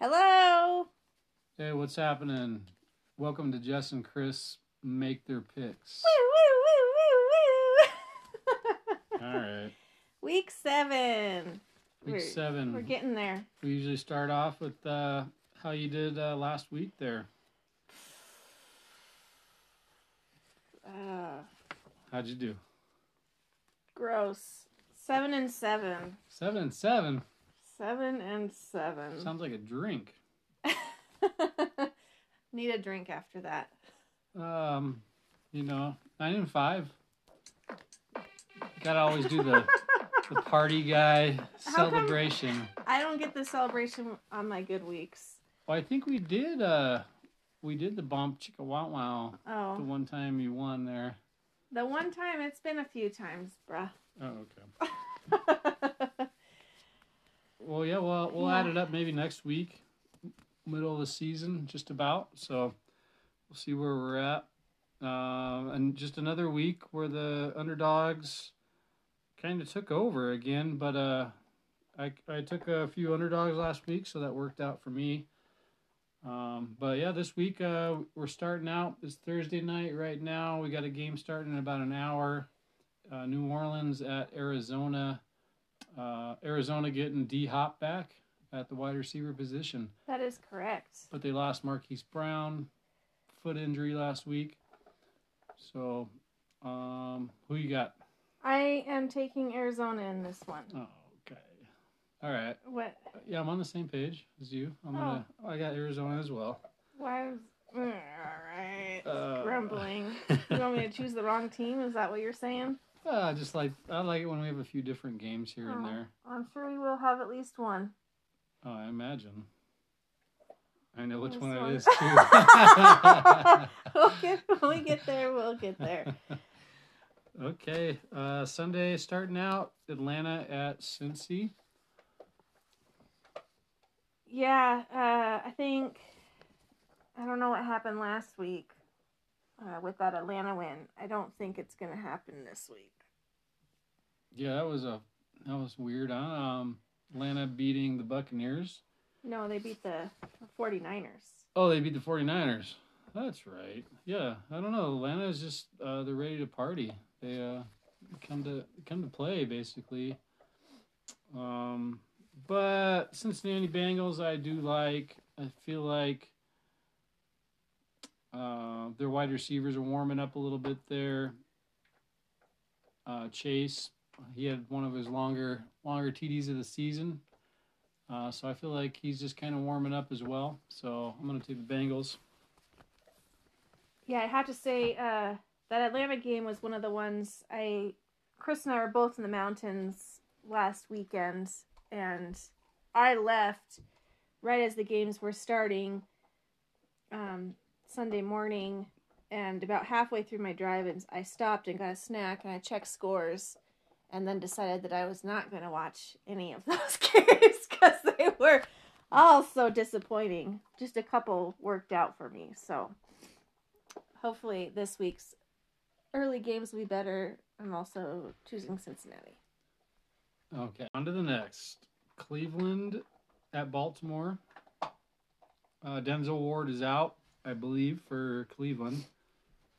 Hello. Hey, what's happening? Welcome to Jess and Chris make their picks. Woo, woo, woo, woo, woo. All right, Week seven. week We're- seven. We're getting there. we usually start off with uh, how you did uh, last week there. Uh, How'd you do? gross. Seven and seven. Seven and seven. Seven and seven. Sounds like a drink. Need a drink after that. Um, you know, nine and five. Gotta always do the the party guy celebration. I don't get the celebration on my good weeks. Well, I think we did. Uh, we did the bump chicka wow wow the one time you won there. the one time it's been a few times, bruh. Oh, okay. Well, yeah, well, we'll add it up maybe next week, middle of the season, just about. So we'll see where we're at. Um, and just another week where the underdogs kind of took over again. But uh, I, I took a few underdogs last week, so that worked out for me. Um, but yeah, this week uh, we're starting out. It's Thursday night right now. We got a game starting in about an hour. Uh, New Orleans at Arizona. Uh, Arizona getting D Hop back at the wide receiver position, that is correct. but they lost Marquise Brown, foot injury last week. So, um, who you got? I am taking Arizona in this one. Oh. All right. What? Yeah, I'm on the same page as you. I'm gonna. I got Arizona as well. Why? Was, all right. Uh, Grumbling. You want me to choose the wrong team? Is that what you're saying? Uh, just like I like it when we have a few different games here and Oh. there. I'm sure we will have at least one. Oh, I imagine. I know which This one one. it is too. we'll get, when we get there, we'll get there. okay, uh, Sunday starting out Atlanta at Cincy. Yeah, uh, I think I don't know what happened last week uh, with that Atlanta win. I don't think it's gonna happen this week. Yeah, that was a that was weird. Huh? Um, Atlanta beating the Buccaneers. No, they beat the 49ers. Oh, they beat the 49ers. That's right. Yeah, I don't know. Atlanta is just uh, they're ready to party. They uh, come to come to play basically. Um, but Cincinnati Bengals, I do like. I feel like uh, their wide receivers are warming up a little bit there. Uh, Chase, he had one of his longer longer TDs of the season. Uh, so I feel like he's just kind of warming up as well. So I'm going to take the Bengals. Yeah, I have to say uh, that Atlanta game was one of the ones I, Chris and I were both in the mountains last weekend, and I left right as the games were starting um, Sunday morning, and about halfway through my drive, and I stopped and got a snack, and I checked scores, and then decided that I was not going to watch any of those games because they were all so disappointing. Just a couple worked out for me, so hopefully this week's early games will be better. I'm also choosing Cincinnati. Okay, on to the next. Cleveland at Baltimore. Uh, Denzel Ward is out, I believe, for Cleveland.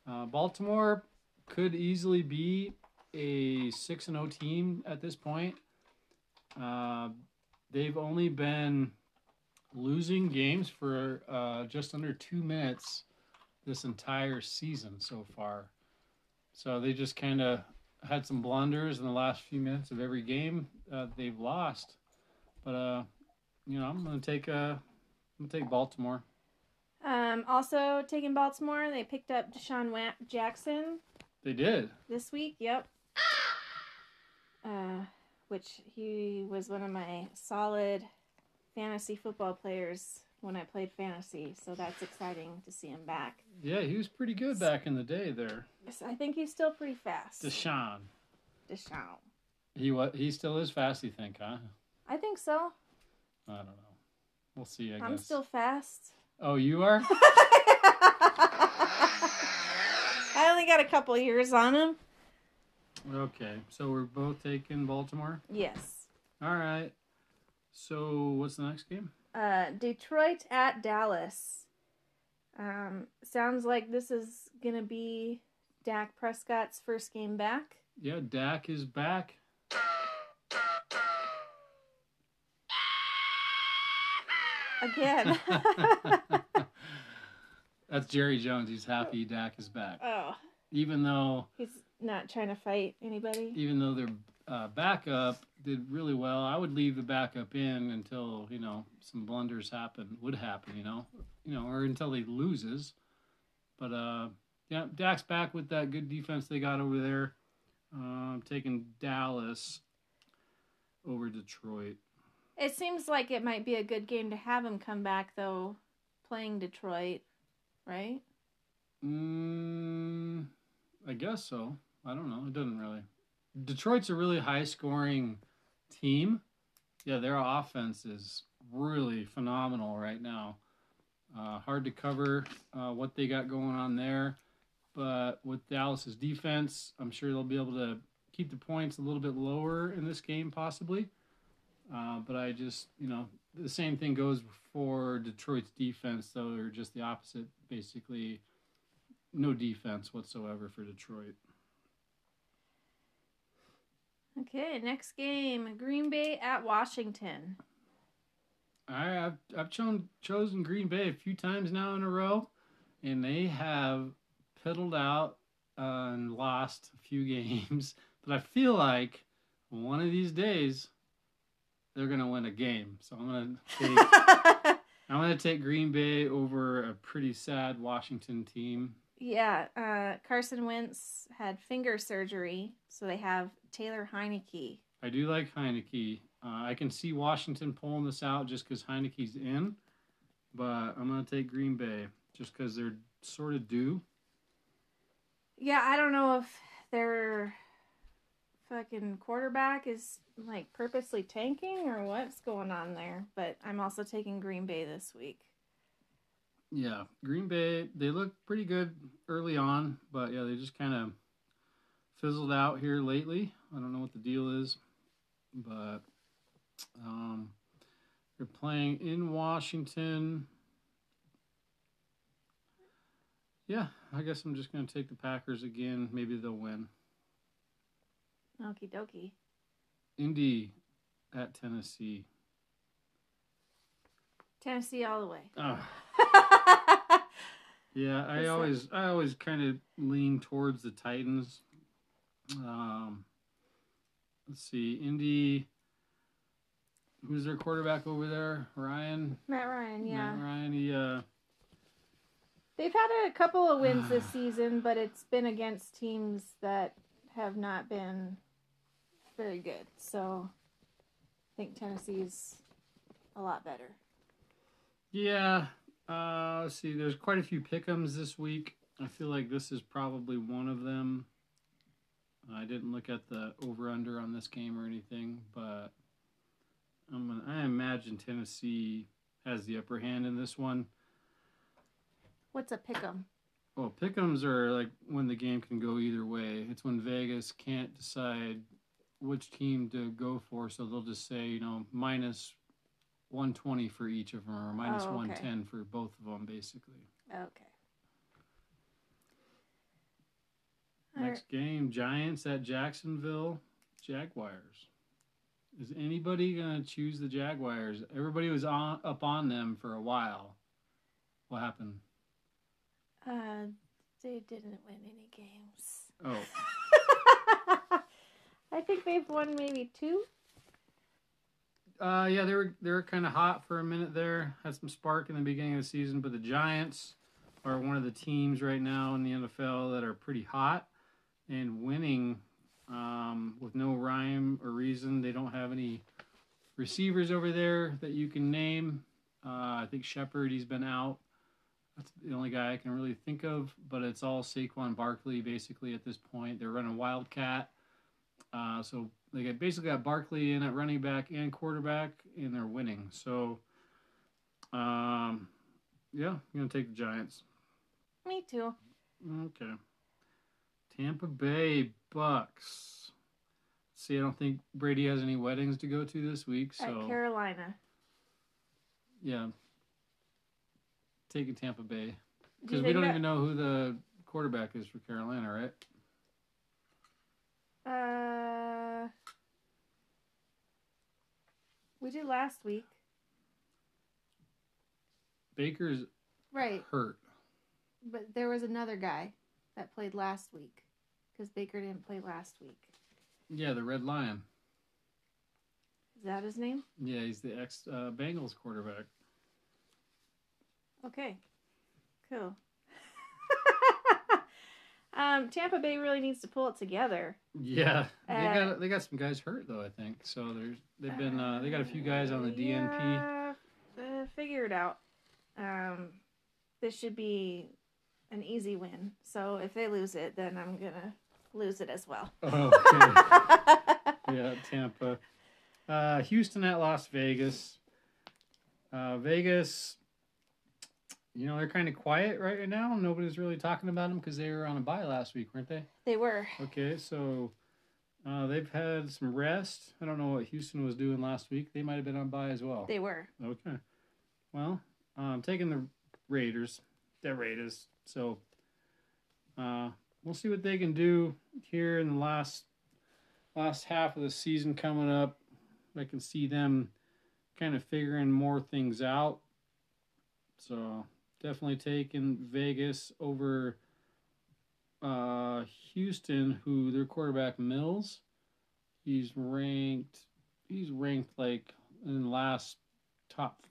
Uh, Baltimore could easily be a 6 0 team at this point. Uh, they've only been losing games for uh, just under two minutes this entire season so far. So they just kind of had some blunders in the last few minutes of every game uh, they've lost. But uh, you know, I'm gonna take uh, I'm gonna take Baltimore. Um, also taking Baltimore, they picked up Deshaun Wa- Jackson They did. this week. Yep. Uh, which he was one of my solid fantasy football players when I played fantasy, so that's exciting to see him back. Yeah, he was pretty good back in the day there. Yes, I think he's still pretty fast. DeSean. DeSean. He what? He still is fast. You think, huh? I think so. I don't know. We'll see. I I'm guess. still fast. Oh, you are. I only got a couple years on him. Okay, so we're both taking Baltimore. Yes. All right. So what's the next game? Uh, Detroit at Dallas. Um, sounds like this is gonna be Dak Prescott's first game back. Yeah, Dak is back. Again. That's Jerry Jones. He's happy Dak is back. oh, Even though he's not trying to fight anybody. even though their uh, backup did really well, I would leave the backup in until you know some blunders happen would happen, you know, you know, or until he loses. But uh, yeah, Dak's back with that good defense they got over there. Uh, I'm taking Dallas over Detroit. It seems like it might be a good game to have him come back though, playing Detroit, right? Mm, I guess so. I don't know. It doesn't really. Detroit's a really high scoring team. Yeah, their offense is really phenomenal right now. Uh, hard to cover uh, what they got going on there. But with Dallas's defense, I'm sure they'll be able to keep the points a little bit lower in this game, possibly. Uh, but I just, you know, the same thing goes for Detroit's defense, though they're just the opposite. Basically, no defense whatsoever for Detroit. Okay, next game Green Bay at Washington. I, I've I've chosen chosen Green Bay a few times now in a row, and they have piddled out uh, and lost a few games. But I feel like one of these days they're gonna win a game. So I'm gonna take I'm gonna take Green Bay over a pretty sad Washington team. Yeah, uh, Carson Wentz had finger surgery, so they have Taylor Heinicke. I do like Heinicke. Uh, I can see Washington pulling this out just because Heinicke's in, but I'm gonna take Green Bay just because they're sort of due. Yeah, I don't know if their fucking quarterback is like purposely tanking or what's going on there, but I'm also taking Green Bay this week. Yeah, Green Bay, they look pretty good early on, but yeah, they just kind of fizzled out here lately. I don't know what the deal is, but um, they're playing in Washington. Yeah, I guess I'm just going to take the Packers again. Maybe they'll win. Okie dokie. Indy at Tennessee. Tennessee all the way. Oh, yeah, I that- always I always kind of lean towards the Titans. Um, let's see, Indy. Who's their quarterback over there? Ryan. Matt Ryan, yeah. Matt Ryan. He uh, They've had a couple of wins this season, but it's been against teams that have not been very good. So I think Tennessee's a lot better. yeah. Uh, let's see. There's quite a few pick'ems this week. I feel like this is probably one of them. I didn't look at the over under on this game or anything, but I'm gonna, I imagine Tennessee has the upper hand in this one. What's a pick'em? Well, pick'ems are like when the game can go either way. It's when Vegas can't decide which team to go for, so they'll just say, you know, minus 120 for each of them, or minus Oh, okay. 110 for both of them, basically. Okay. Next game, Giants at Jacksonville Jaguars. Is anybody gonna choose the Jaguars? Everybody was on up on them for a while. What happened? Uh, they didn't win any games. Oh, I think they've won maybe two. Uh, yeah, they were they were kind of hot for a minute there. Had some spark in the beginning of the season, but the Giants are one of the teams right now in the NFL that are pretty hot and winning um, with no rhyme or reason. They don't have any receivers over there that you can name. Uh, I think Shepard, he's been out. That's the only guy I can really think of, but it's all Saquon Barkley basically at this point. They're running Wildcat. Uh, so they get basically got Barkley in at running back and quarterback, and they're winning. So, um, yeah, I'm gonna take the Giants. Me too. Okay. Tampa Bay Bucks. See, I don't think Brady has any weddings to go to this week, so At Carolina. yeah. Taking Tampa Bay Do because we don't that- even know who the quarterback is for Carolina, right? Uh, we did last week. Baker's Right, hurt. but there was another guy that played last week because Baker didn't play last week. Yeah, the Red Lion. Is that his name? Yeah, he's the ex uh, Bengals quarterback. Okay, cool. Um, Tampa Bay really needs to pull it together. Yeah, they Uh, got they got some guys hurt though. I think so. There's they've been uh, they got a few guys on the DNP. Yeah, uh, figure it out. Um, this should be an easy win. So if they lose it, then I'm gonna lose it as well. Oh, okay. yeah, Tampa. Uh, Houston at Las Vegas. Uh, Vegas, you know, they're kind of quiet right now. Nobody's really talking about them because they were on a bye last week, weren't they? they were. Okay, so uh, they've had some rest. I don't know what Houston was doing last week. They might have been on bye as well. They were. Okay. Well, I'm taking the Raiders. The Raiders. So uh, we'll see what they can do here in the last last half of the season coming up. I can see them kind of figuring more things out. So definitely taking Vegas over uh, Houston, who their quarterback Mills, he's ranked he's ranked like in last top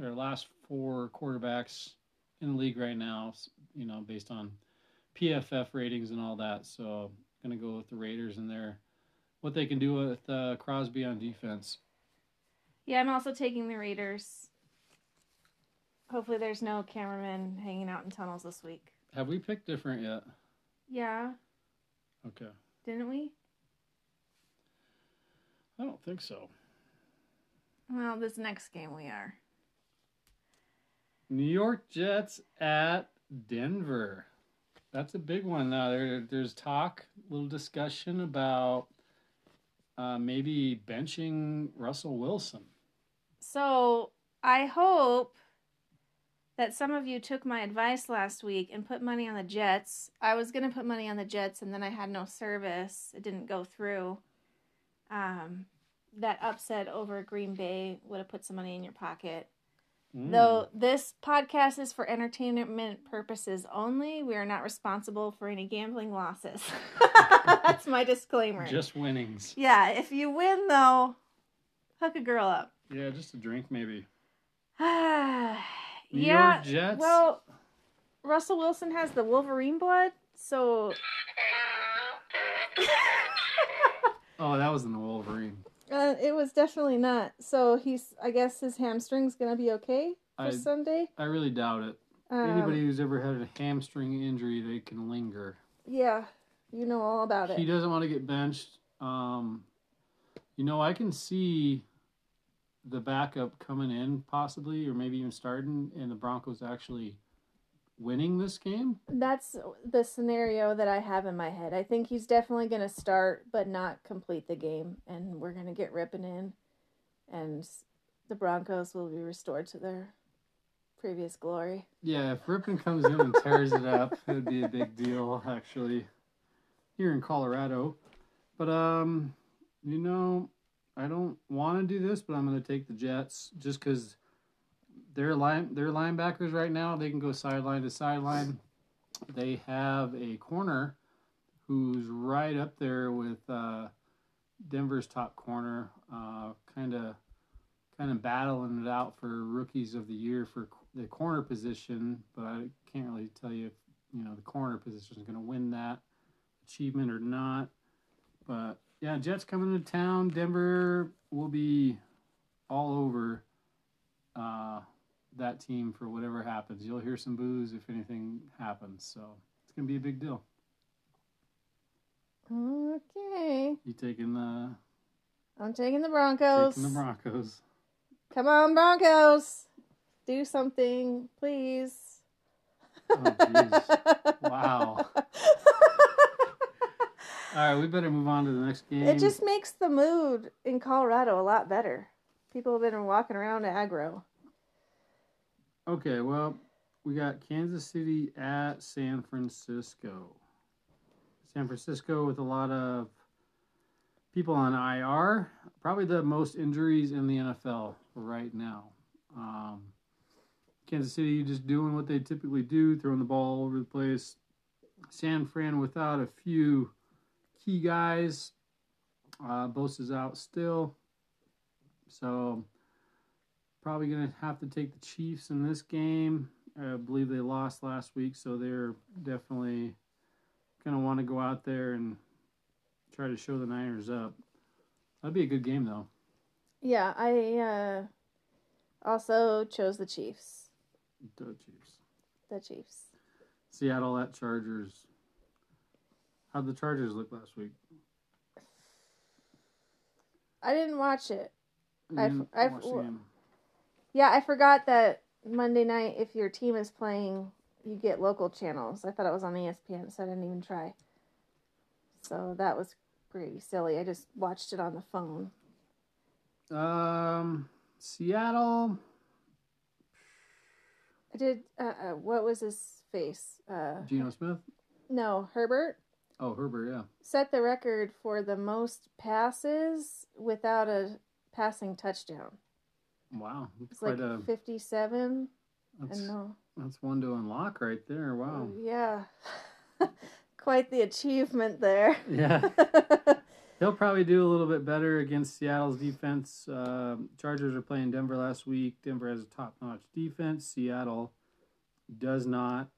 or last four quarterbacks in the league right now, you know, based on PFF ratings and all that. So I'm gonna go with the Raiders and their what they can do with uh, Crosby on defense. Yeah, I'm also taking the Raiders. Hopefully, there's no cameramen hanging out in tunnels this week. Have we picked different yet? Yeah, Okay, didn't we? I don't think so. Well, this next game we are. New York Jets at Denver. That's a big one now. There, there's talk, little discussion about uh, maybe benching Russell Wilson. So I hope that some of you took my advice last week and put money on the Jets. I was gonna put money on the Jets, and then I had no service. It didn't go through. Um, that upset over Green Bay would have put some money in your pocket. Mm. Though this podcast is for entertainment purposes only, we are not responsible for any gambling losses. That's my disclaimer. just winnings. yeah, if you win though, hook a girl up. Yeah, just a drink maybe. yeah. York Jets. Well, Russell Wilson has the Wolverine blood, so oh, that was in the Wolverine. uh, it was definitely not. So he's, I guess, his hamstring's gonna be okay for I Sunday. I really doubt it. Um, Anybody who's ever had a hamstring injury, they can linger. Yeah, you know all about it. He doesn't want to get benched. Um, you know, I can see the backup coming in possibly, or maybe even starting, and the Broncos actually winning this game. That's the scenario that I have in my head. I think he's definitely going to start, but not complete the game, and we're going to get Rypien in, and the Broncos will be restored to their previous glory. Yeah, if Rypien comes in and tears it up, it would be a big deal actually here in Colorado. But um, you know, I don't want to do this, but I'm going to take the Jets just because their line their linebackers right now they can go sideline to sideline. They have a corner who's right up there with uh, Denver's top corner, kind of kind of battling it out for rookies of the year for the corner position. But I can't really tell you if you know the corner position is going to win that achievement or not. But yeah, Jets coming to town. Denver will be all over uh, that team for whatever happens. You'll hear some boos if anything happens. So it's gonna be a big deal. Okay. You taking the I'm taking the Broncos. taking the Broncos? Come on, Broncos. Do something, please. Oh. Wow. All right, we better move on to the next game. It just makes the mood in Colorado a lot better. People have been walking around aggro. Okay, well, we got Kansas City at San Francisco. San Francisco with a lot of people on IR, probably the most injuries in the NFL right now. Um, Kansas City just doing what they typically do, throwing the ball all over the place. San Fran without a few key guys. Uh, Bosa's out still. So probably going to have to take the Chiefs in this game. I believe they lost last week, so they're definitely going to want to go out there and try to show the Niners up. That'd be a good game, though. Yeah, I uh, also chose the Chiefs. The Chiefs. The Chiefs. Seattle at Chargers. How'd the Chargers look last week? I didn't watch it. I've- I've- watch the game? Yeah, I forgot that Monday night, if your team is playing, you get local channels. I thought it was on ESPN, so I didn't even try. So that was pretty silly. I just watched it on the phone. Um, Seattle. I did. Uh, uh, what was his face? Uh, Geno Smith. no, Herbert Oh, Herbert. Yeah. set the record for the most passes without a passing touchdown. Wow. It's like a. fifty-seven. That's, And no, that's one to unlock right there. Wow. yeah, quite the achievement there. Yeah. He'll probably do a little bit better against Seattle's defense. Um Chargers are playing Denver last week. Denver has a top-notch defense. Seattle does not.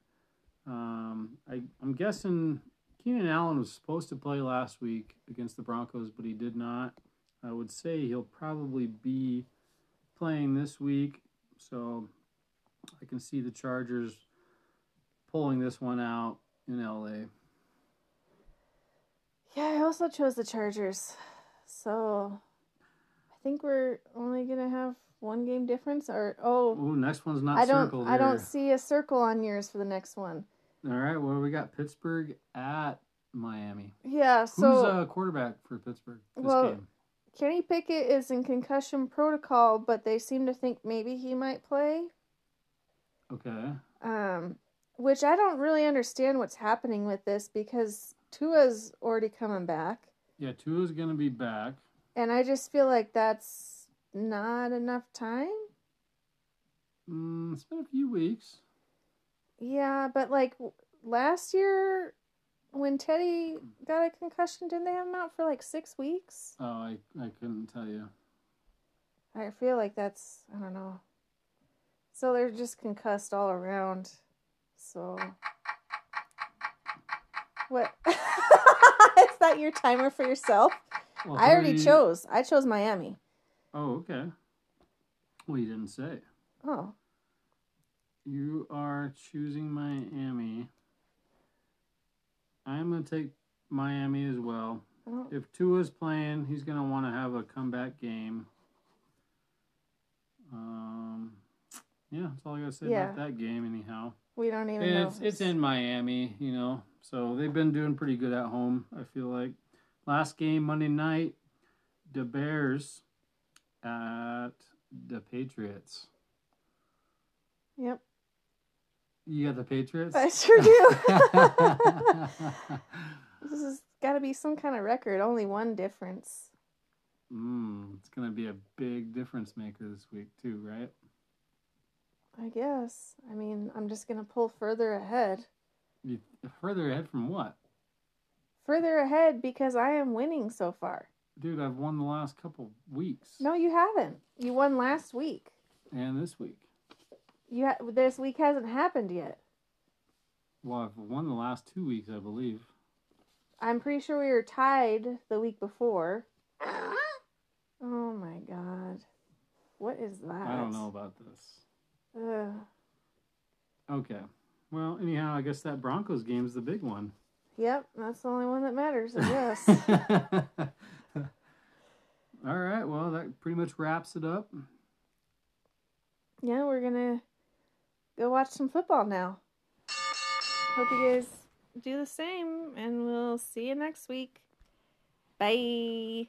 Um, I, I'm guessing Keenan Allen was supposed to play last week against the Broncos, but he did not. I would say he'll probably be playing this week, so I can see the Chargers pulling this one out in LA. Yeah, I also chose the Chargers. So I think we're only gonna have one game difference or oh Oh, next one's not I don't I don't see a circle on yours for the next one. All right, well, we got Pittsburgh at Miami. Yeah, so Who's a uh, quarterback for Pittsburgh this Well, game? Kenny Pickett is in concussion protocol, but they seem to think maybe he might play. Okay. Um which I don't really understand what's happening with this because Tua's already coming back. Yeah, Tua's going to be back. And I just feel like that's not enough time. Mm, it's been a few weeks. Yeah, but like last year when Teddy got a concussion, didn't they have him out for like six weeks? Oh, I, I couldn't tell you. I feel like that's I don't know. So they're just concussed all around. So what? Is that your timer for yourself? Well, I already three- chose. I chose Miami. Oh, okay. Well, you didn't say. Oh, You are choosing Miami. I'm going to take Miami as well. oh, If Tua's playing, he's going to want to have a comeback game. Um, yeah, that's all I got to say Yeah. about that game, anyhow. we don't even And know. it's it's in Miami, you know, so they've been doing pretty good at home. I feel like last game Monday night, the Bears at the Patriots. Yep, You got the Patriots. I sure do. this has got to be some kind of record. Only one difference. mm, it's gonna be a big difference maker this week too, right? I guess. I mean, I'm just gonna pull further ahead. You further ahead from what, Further ahead because I am winning so far. dude? I've won the last couple weeks No, you haven't. You won last week. and this week. You ha- this week hasn't happened yet. Well, I've won the last two weeks, I believe. I'm pretty sure we were tied the week before. Oh my god. What is that? I don't know about this. Ugh. Okay. Well, anyhow, I guess that Broncos game is the big one. Yep, that's the only one that matters, I guess. All right. Well, that pretty much wraps it up. yeah, we're gonna go watch some football now. Hope you guys do the same, and we'll see you next week. Bye.